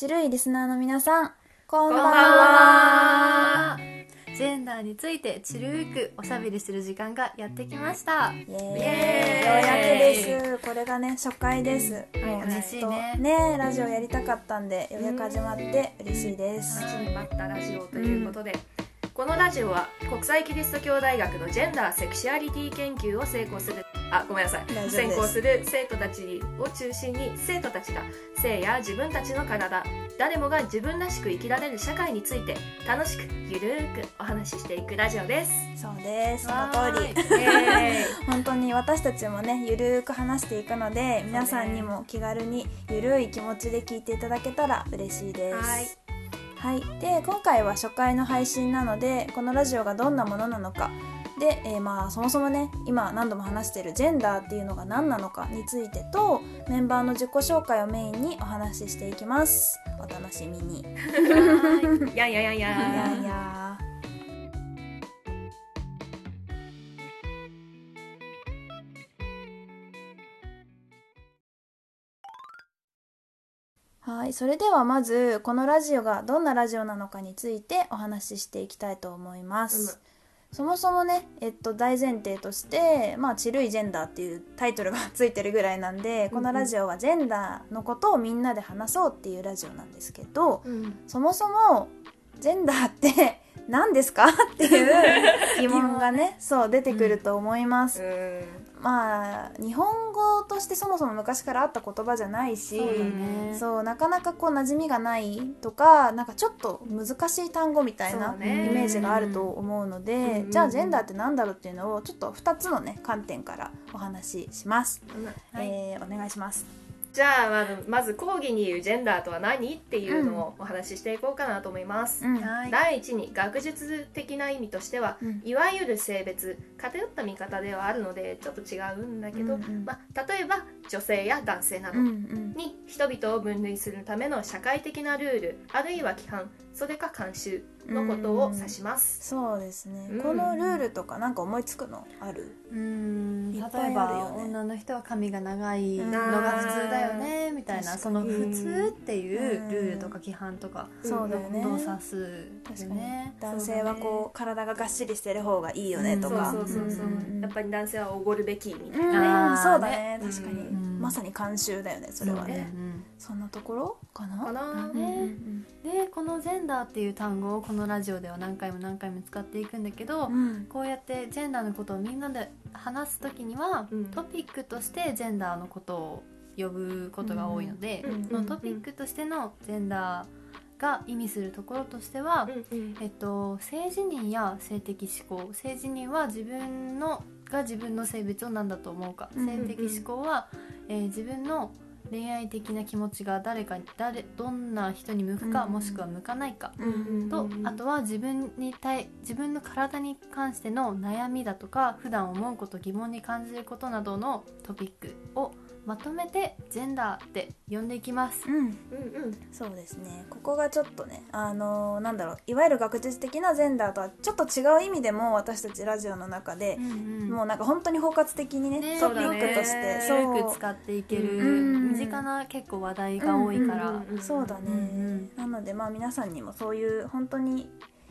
白いリスナーの皆さん、こんばんは。はジェンダーについてちるーくおしゃべりする時間がやってきましたイエーイようやくです。これがね、初回です。もう嬉しいねずっとね、ラジオやりたかったんで、ようやく始まって嬉しいです。待ちに待ったラジオということで、このラジオは国際キリスト教大学のジェンダーセクシュアリティ研究を成功するあごめんなさい。大丈夫です。る生徒たちを中心に生徒たちが性や自分たちの体誰もが自分らしく生きられる社会について楽しくゆるーくお話ししていくラジオです。そうです。その通り。わー 本当に私たちもねゆるーく話していくので皆さんにも気軽にゆるい気持ちで聞いていただけたら嬉しいです。はい。はい。で今回は初回の配信なのでこのラジオがどんなものなのかで、えーまあそもそもね今何度も話しているジェンダーっていうのが何なのかについてとメンバーの自己紹介をメインにお話ししていきます。お楽しみに。やんややんや。いやいや。はい、それではまずこのラジオがどんなラジオなのかについてお話ししていきたいと思います。そもそもね、えっと、大前提として「まあ、チルいジェンダー」っていうタイトルがついてるぐらいなんでこのラジオはジェンダーのことをみんなで話そうっていうラジオなんですけど、うん。そもそもジェンダーって 何ですか？っていう疑問がねそう出てくると思います、まあ日本語としてそもそも昔からあった言葉じゃないしそうだね。そうなかなかこう馴染みがないとかなんかちょっと難しい単語みたいなイメージがあると思うので、うんうんじゃあジェンダーって何だろうっていうのをちょっと2つのね観点からお話しします、はい。えーお願いしますじゃあまずまず講義に言うジェンダーとは何っていうのをお話ししていこうかなと思います、うん。はい。第一に学術的な意味としては、うん。いわゆる性別偏った見方ではあるのでちょっと違うんだけど、うんうん。まあ、例えば女性や男性などに人々を分類するための社会的なルールあるいは規範それか慣習のことを指します、そうですね、うん。このルールとかなんか思いつくの？ある？うーん例えあるよね。ば女の人は髪が長いのうん。が普通だよねみたいなその普通っていううんルールとか規範とかそうだよね。どう指す確かに。男性はこう体ががっしりしてる方がいいよねとそうかそうそうそう、やっぱり男性はおごるべきみたいうん。な、あーそうだね。ね確かに、うんまさに慣習だよねそれはね、うんそんなところかな？かな、うんね。でこの「ジェンダー」っていう単語をこのラジオでは何回も何回も使っていくんだけど、うん。うんこうやってジェンダーのことをみんなで話す時には、うん。トピックとしてジェンダーのことを呼ぶことが多いので、のトピックとしてのジェンダーが意味するところとしては、うんうん。えっと、性自認や性的思考。性自認は自分のが自分の性別を何だと思うか、うん。性的思考は、えー自分の恋愛的な気持ちが誰かに誰どんな人に向くか、うん。もしくは向かないか、うん。とあとは自分に対自分の体に関しての悩みだとか普段思うこと疑問に感じることなどのトピックをまとめてジェンダーって呼んでいきます。うん。うんうん。そうですね。ここがちょっとねあのーなんだろう。いわゆる学術的なジェンダーとはちょっと違う意味でも私たちラジオの中で、もうなんか本当に包括的にねねトピックとしてそうく使っていける、うん身近な結構話題が多いから、うんうんうんそうだね、うんうんなのでまあ皆さんにもそういう本当に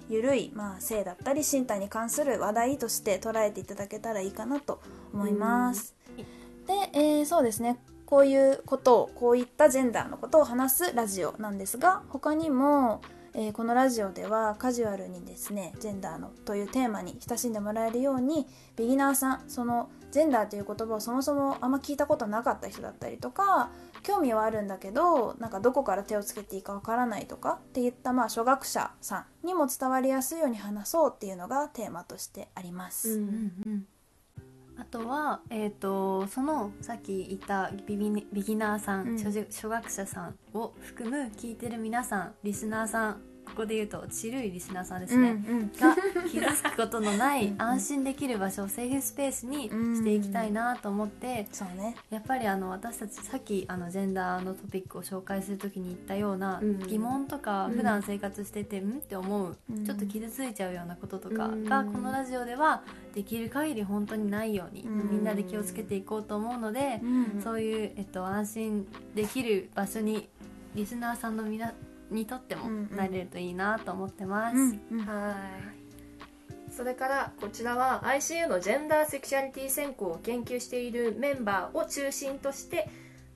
ゆるい、まあ、性だったり身体に関する話題として捉えていただけたらいいかなと思います。で、えーそうですねこういうことをこういったジェンダーのことを話すラジオなんですが他にも、えーこのラジオではカジュアルにですねジェンダーのというテーマに親しんでもらえるようにビギナーさんそのジェンダーという言葉をそもそもあんま聞いたことなかった人だったりとか興味はあるんだけどなんかどこから手をつけていいかわからないとかっていったまあ初学者さんにも伝わりやすいように話そうっていうのがテーマとしてあります。うんうんうんあとは、えー、とそのさっき言ったビビギナーさん、うん。初初学者さんを含む聞いてる皆さんリスナーさんここで言うとちるいリスナーさんですね、うんが傷つくことのないうん安心できる場所セーフスペースにしていきたいなと思ってそうね。やっぱりあの私たちさっきあのジェンダーのトピックを紹介する時に言ったようなうん。疑問とかうん。普段生活しててんって思ううん。ちょっと傷ついちゃうようなこととかうん。がこのラジオではできる限り本当にないようにうん。みんなで気をつけていこうと思うのでうん。そういう、えっと、安心できる場所にリスナーさんのみなにとってもなれるといいなと思ってます、うんうん。はい。それからこちらは ICU のジェンダーセクシャリティ専攻を研究しているメンバーを中心として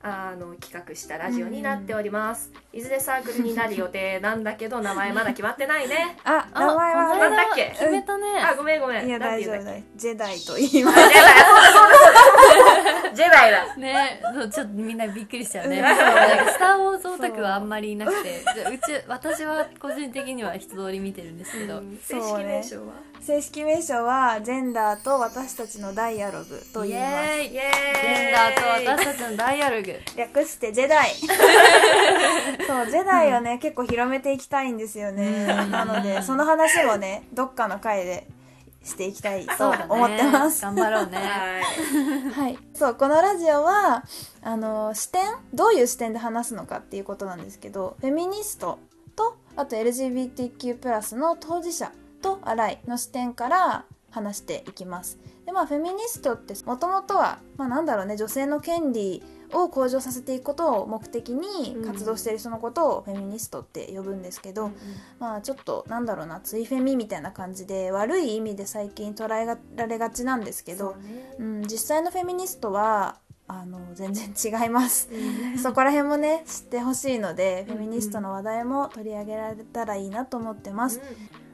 あの企画したラジオになっております、いずれサークルになる予定なんだけど名前まだ決まってないね。ああ名前はなんだっけ？決めたね。あごめんごめん。いや大丈夫ジェダイと言いまあジェダイ。ジェダイだねそうちょっとみんなびっくりしちゃうね。なんかスター・ウォーズオタクはあんまりいなくて。でう。ち私は個人的には人通り見てるんですけど、正式名称は、正式名称はジェンダーと私たちのダイアログと言います。ジェンダーと私たちのダイアログ。略してジェダイ。そうジェダイをね、結構広めていきたいんですよね。なのでその話もねどっかの回でしていきたいと思ってます、頑張ろうね。はい。はい、そうこのラジオはあの視点どういう視点で話すのかっていうことなんですけどフェミニストとあと LGBTQ+ の当事者とアライの視点から話していきます。でまあフェミニストってもともとは、まあ、なんだろうね女性の権利を向上させていくことを目的に活動している人のことをフェミニストって呼ぶんですけど、まあちょっとなんだろうなツイフェミみたいな感じで悪い意味で最近捉えられがちなんですけど、うん、実際のフェミニストはあの全然違います。そこら辺もね知ってほしいので、フェミニストの話題も取り上げられたらいいなと思ってます、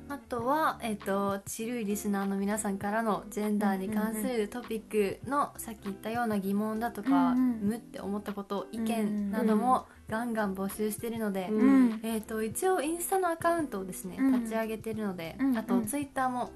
あとは、えっとちるいリスナーの皆さんからのジェンダーに関するトピックの、さっき言ったような疑問だとか、うんうん。むって思ったこと意うん見などもガンガン募集してるので、うん。うんえっと一応インスタのアカウントをですね、うん。立ち上げてるので、うんあとツイッターも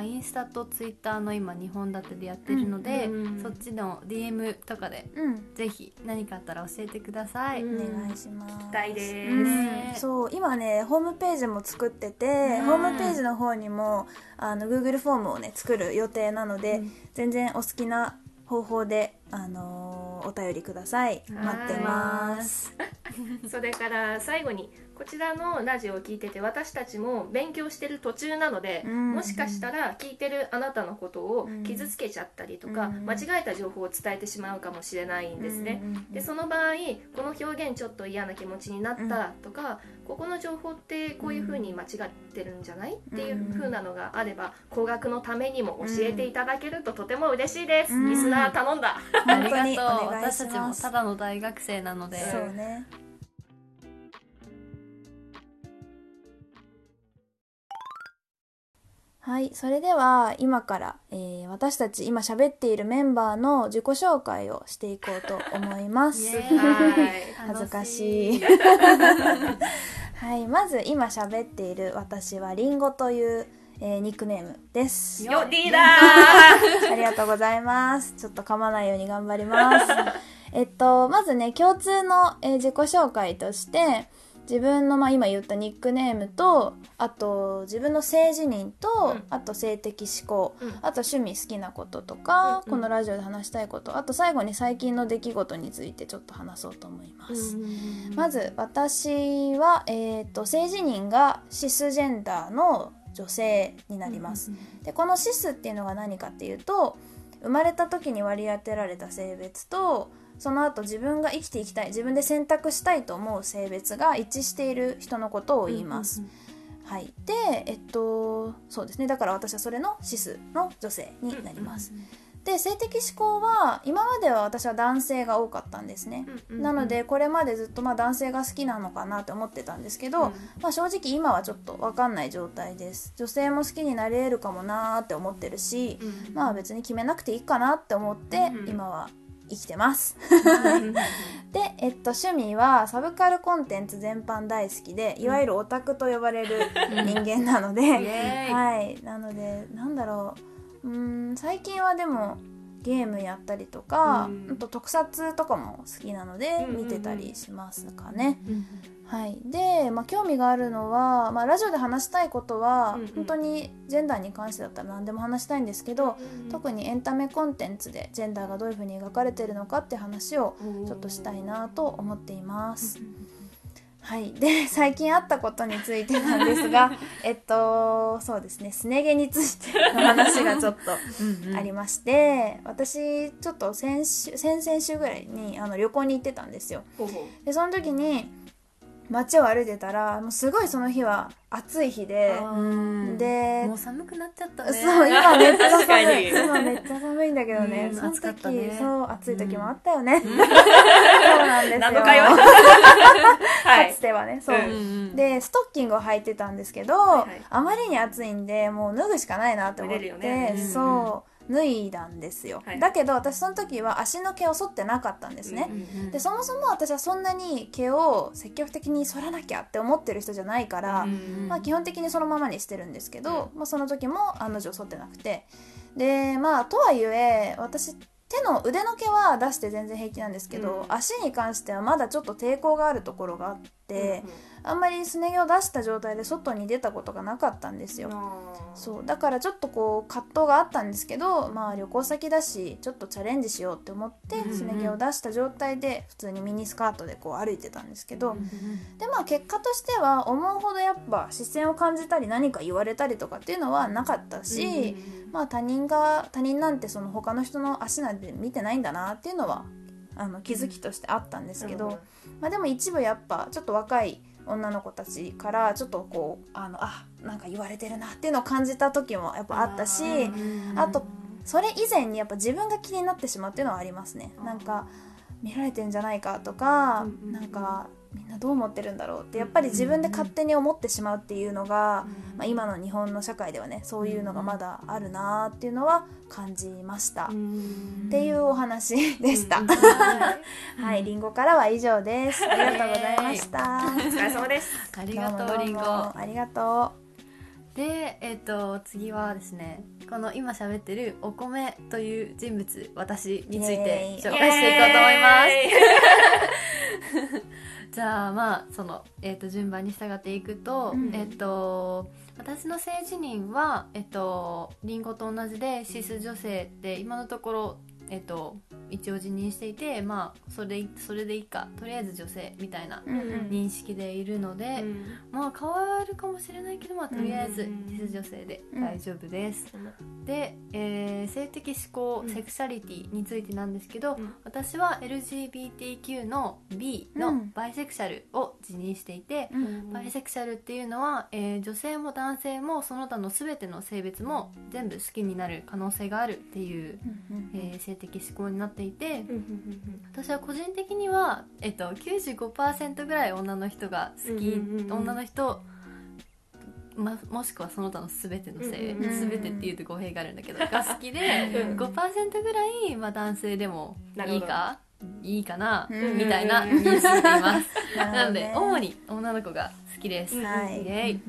うんインスタとツイッターの今2本立てでやってるので、うんそっちの DM とかでうん。ぜひ何かあったら教えてください、うん。お願いします。期待です。うんね。そう今ねホームページも作ってて、うんホームページの方にもあの Google フォームをね作る予定なので、うん。全然お好きな方法で、あのーお便りください。待ってます それから最後にこちらのラジオを聞いてて私たちも勉強してる途中なので、うん。もしかしたら聞いてるあなたのことをうん。傷つけちゃったりとか、うん。間違えた情報を伝えてしまうかもしれないんですね。うんうんうん。でその場合この表現ちょっと嫌な気持ちになったとか、ここの情報ってこういう風に間違ってるんじゃない？っていう風なのがあれば工学のためにも教えていただけるととても嬉しいです、うん。リスナー頼んだ。あり本当にがとう私たちもただの大学生なので。そうねはいそれでは今から、えー私たち今喋っているメンバーの自己紹介をしていこうと思います。恥ずかしい。はいまず今喋っている私はリンゴという、えーニックネームです。よリーダー。ありがとうございます。ちょっと噛まないように頑張ります。えっと、まずね、共通の、えー自己紹介として、自分の、まあ、今言ったニックネームと、あと、自分の性自認と、うん。あと、性的思考、うん。あと、趣味好きなこととか、うんうん。このラジオで話したいこと、あと、最後に最近の出来事についてちょっと話そうと思います。まず私は、えー、と性自認がシスジェンダーの女性になります。でこのシスっていうのが何かっていうと生まれた時に割り当てられた性別とその後自分が生きていきたい自分で選択したいと思う性別が一致している人のことを言います。はい、でえっとそうですね。だから私はそれのシスの女性になります。で性的思考は今までは私は男性が多かったんですね。なのでこれまでずっとまあ男性が好きなのかなって思ってたんですけど、まあ、正直今はちょっと分かんない状態です。女性も好きになれるかもなーって思ってるし、まあ別に決めなくていいかなって思ってうん。今は生きてます。で、えっと、趣味はサブカルコンテンツ全般大好きでいわゆるオタクと呼ばれる人間なので、はい。なのでなんだろう。うーん最近はでもゲームやったりとか、うん。あと特撮とかも好きなのでうんうんうん。見てたりしますかね。はい、で、まあ、興味があるのは、まあ、ラジオで話したいことは、うんうん。本当にジェンダーに関してだったら何でも話したいんですけど、特にエンタメコンテンツでジェンダーがどういうふうに描かれてるのかって話をちょっとしたいなと思っています。はい、で最近あったことについてなんですが えっとそうですね。すね毛についての 話がちょっとありまして、私ちょっと先週先々週ぐらいにあの旅行に行ってたんですよ。でその時に街を歩いてたらもうすごいその日は暑い日でうんでもう寒くなっちゃったそうね今めっちゃ 寒い。に。今めっちゃ寒いんだけどね、うんその時、ね。そう暑い時もあったよね、そうなんですよはかいつてはねそう、うんうんでストッキングを履いてたんですけど、はいはい。あまりに暑いんでもう脱ぐしかないなって思って、ね。うんそう脱いだんですよ、はい。だけど私その時は足の毛を剃ってなかったんですね、うんでそもそも私はそんなに毛を積極的に剃らなきゃって思ってる人じゃないから、うんまあ、基本的にそのままにしてるんですけど、まあ、その時も案の定剃ってなくて。でまあとはいえ私手の腕の毛は出して全然平気なんですけど、うん。足に関してはまだちょっと抵抗があるところがあって、あんまりすね毛を出した状態で外に出たことがなかったんですよ。そう。だからちょっとこう葛藤があったんですけど、まあ、旅行先だしちょっとチャレンジしようって思ってすね毛を出した状態で普通にミニスカートでこう歩いてたんですけど、うんでまあ結果としては思うほどやっぱ視線を感じたり何か言われたりとかっていうのはなかったし、まあ他人が他人なんてその他の人の足なんて見てないんだなっていうのはあの気づきとしてあったんですけど、まあ、でも一部やっぱちょっと若い女の子たちからちょっとこうあのあなんか言われてるなっていうのを感じた時もやっぱあったしうんあとそれ以前にやっぱ自分が気になってしまうっていうのはありますね。なんか見られてんじゃないかとかうんうんなんかみんなどう思ってるんだろうってやっぱり自分で勝手に思ってしまうっていうのが、まあ、今の日本の社会ではねそういうのがまだあるなっていうのは感じました、っていうお話でした、うん はいりんごからは以上です。ありがとうございました。お疲れ様です。ありがとうりんごありがとでえっ、と次はですねこの今喋ってるお米という人物私について紹介していこうと思います。す じゃあまあその、えー、と順番に従っていくと、うん。えっ、と私の性自認はえっ、とリンゴと同じでシス女性って今のところえっ、と一応自認していてまあそれそれでいいか。とりあえず女性みたいなう、うんうん。認識でいるので、まあ変わるかもしれないけど、まあ、とりあえずうんシス女性で大丈夫です、で、えー性的指向、うん。セクシャリティについてなんですけど、うん。私は LGBTQ の B のうん。バイセクシャルを自認していて、うん。バイセクシャルっていうのは、えー女性も男性もその他の全ての性別も全部好きになる可能性があるっていう、うんえー性的指向になっていて、私は個人的には、えっと、95%ぐらい女の人が好き、女の人ま、もしくはその他の全ての性、全てっていうと語弊があるんだけど が好きで、うん。5%ぐらい、まあ、男性でもいいかいいかな、うん。みたいな認識でいます、ななので主に女の子が好きです、うんはい。イエイ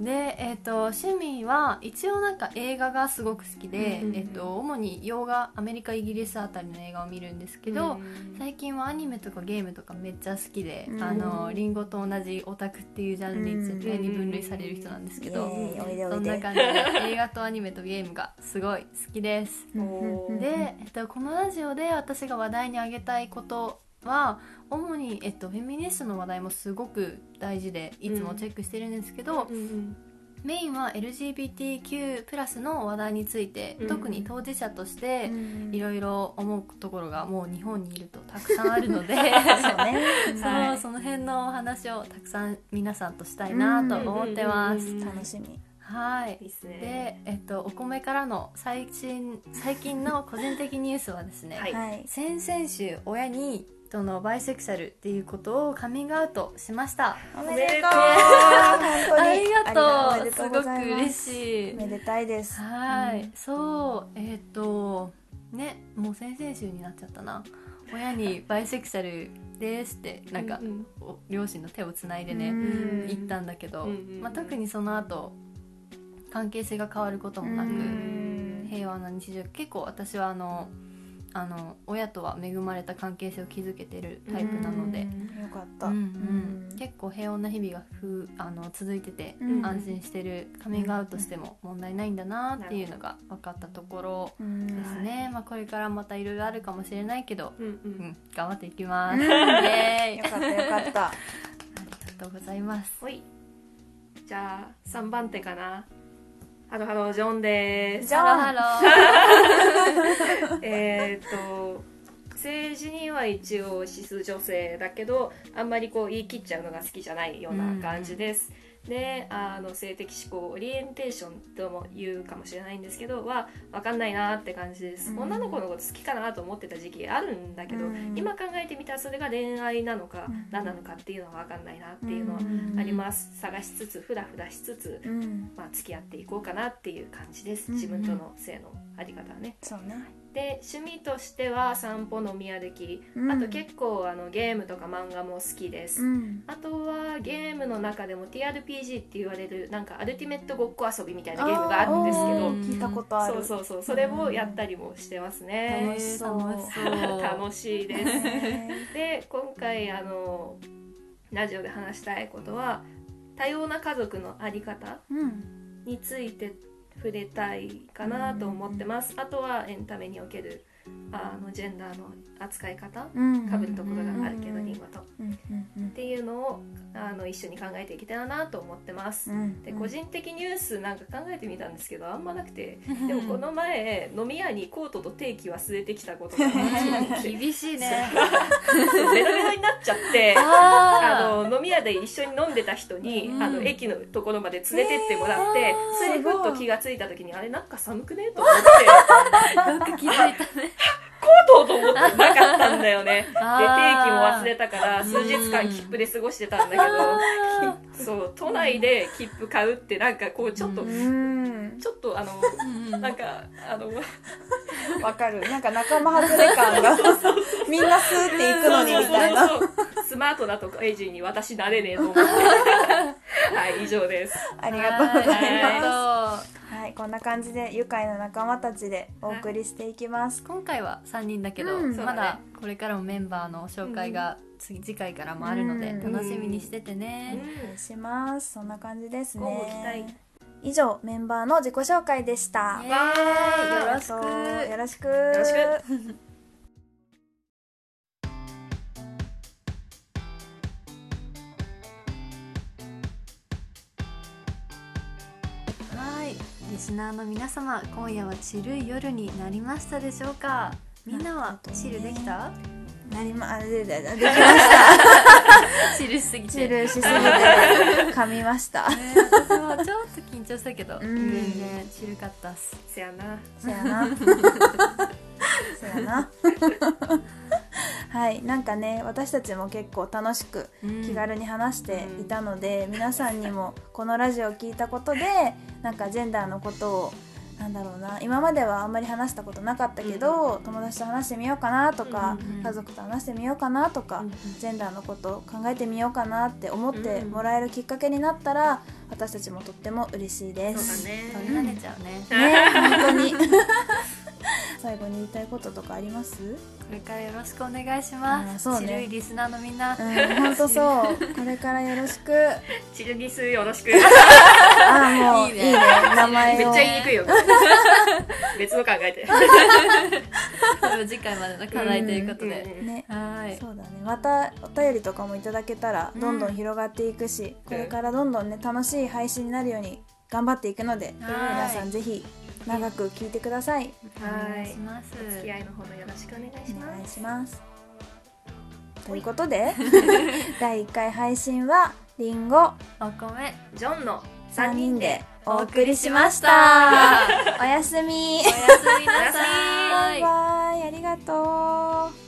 で、えっと趣味は一応なんか映画がすごく好きで、うんうんえっと主に洋画アメリカイギリスあたりの映画を見るんですけど、最近はアニメとかゲームとかめっちゃ好きで、うん。あのリンゴと同じオタクっていうジャンルに絶対に分類される人なんですけど、イエーイおいでおそんな感じで映画とアニメとゲームがすごい好きです。うんうんうんで、えっと、このラジオで私が話題に挙げたいことは主に、えっと、フェミニストの話題もすごく大事でいつもチェックしてるんですけど、メインは LGBTQ+ プラスの話題について、うん特に当事者としてうんいろいろ思うところがもう日本にいるとたくさんあるので そうね。そはい。のその辺のお話をたくさん皆さんとしたいなと思ってます。うん楽しみ。はい。で、えっと、お米からの最新最近の個人的ニュースはですね、はい。はい。先々週親にそのバイセクシャルっていうことをカミングアウトしました。おめでとう。ありがとう。すごく嬉しい。おめでたいです。はい、うん。そう。えっ、とねもう先々週になっちゃったな。親にバイセクシャルですってなんか、うん。お両親の手をつないでね、うん。言ったんだけど、うんうんうん。まあ、特にその後関係性が変わることもなく、うん。平和な日常。結構私はあのあの親とは恵まれた関係性を築けてるタイプなので、うん。よかった。うんうん。うん。結構平穏な日々がふあの続いてて、うん。安心してるカミングアウトしても問題ないんだなっていうのが分かったところうんですね、まあ、これからまたいろいろあるかもしれないけど、うんううんん、頑張っていきます、イうん。エーイ。よかったよかった。ありがとうございます。じゃあ3番手かなハローハロージョンですハロー ハローえっと性自認は一応シス女性だけどあんまりこう言い切っちゃうのが好きじゃないような感じです。であの性的指向オリエンテーションとも言うかもしれないんですけどは分かんないなって感じです、うん。女の子のこと好きかなと思ってた時期あるんだけど、うん。今考えてみたらそれが恋愛なのかうん。何なのかっていうのは分かんないなっていうのはうんあります、探しつつフラフラしつつ、うん。まあ、付き合っていこうかなっていう感じです。うん自分との性のあり方はね。そうねで趣味としては散歩飲み歩き、うん。あと結構あのゲームとか漫画も好きです、うん。あとはゲームの中でも TRPG って言われるなんかアルティメットごっこ遊びみたいなゲームがあるんですけあどー聞いたことある。そうそうそう。それをやったりもしてますね、楽しそう。楽しそう。楽しいです。へで今回あのラジオで話したいことは多様な家族のあり方について触れたいかなと思ってます、あとはエンタメにおけるあのジェンダーの扱い方うん。かぶるところがあるけどうんリンゴと。っうんうん。ていうのをあの一緒に考えていけたらなと思ってます、うんで個人的ニュースなんか考えてみたんですけどあんまなくて。でもこの前飲み屋にコートと定期忘れてきたことが 厳しいね。ベロベロになっちゃって。ああの飲み屋で一緒に飲んでた人に、うんあの駅のところまで連れてってもらって、えーそれでふっと気がついた時にあれなんか寒くね？と思って。ーよく気づいたねコートと思ってなかったんだよね。で定期も忘れたから数日間切符で過ごしてたんだけどそう都内で切符買うってなんかこうちょっと、うん。ちょっとあのうん。なんかあの わかる。なんか仲間外れ感が みんなスーって行くのにみたいな。スマートなとこエイジーに私なれねえと思ってはい以上です。ありがとうございますはいこんな感じで愉快な仲間たちでお送りしていきます。う今回は3人だけど、うんまだこれからもメンバーの紹介が次次回からもあるのでうん。楽しみにしててね、お願いします。そんな感じですね。以上メンバーの自己紹介でした。よろしく。よろしく。よろしくスナーの皆様今夜はチルい夜になりましたでしょうか？みんなはチルできた？なりまあで できました。チルしすぎて。チルしすぎて噛みました。ね私もちょっと緊張したけどん。全然チルかったっす。せやな。そやな。そやなはいなんかね私たちも結構楽しく気軽に話していたので、皆さんにも このラジオを聞いたことでなんかジェンダーのことをなんだろうな今まではあんまり話したことなかったけど、友達と話してみようかなとか、うんうん家族と話してみようかなとか、うんうん。ジェンダーのことを考えてみようかなって思ってもらえるきっかけになったら私たちもとっても嬉しいです。そうだね。飛び跳ねちゃうね。ね本当に 最後に言いたいこととかあります？これからよろしくお願いします、そうね。チルいリスナーのみんな、うん本当そう。これからよろしく。チルギスよろしく。ああもういいね。名前を。めっちゃ言いにくいよ。別の考えて。次回までの課題ということで、ね。はい。そうだね。またお便りとかもいただけたらどんどん広がっていくし、これからどんどんね楽しい配信になるように頑張っていくのではい。皆さんぜひ長く聞いてください。お願いします。お付き合いの方もよろしくお願いしお願います。しますということで 第1回配信はりんごお米。ジョンの3 3人でお送りしました。おやすみ。おやすみなさい。バイバイ。ありがとう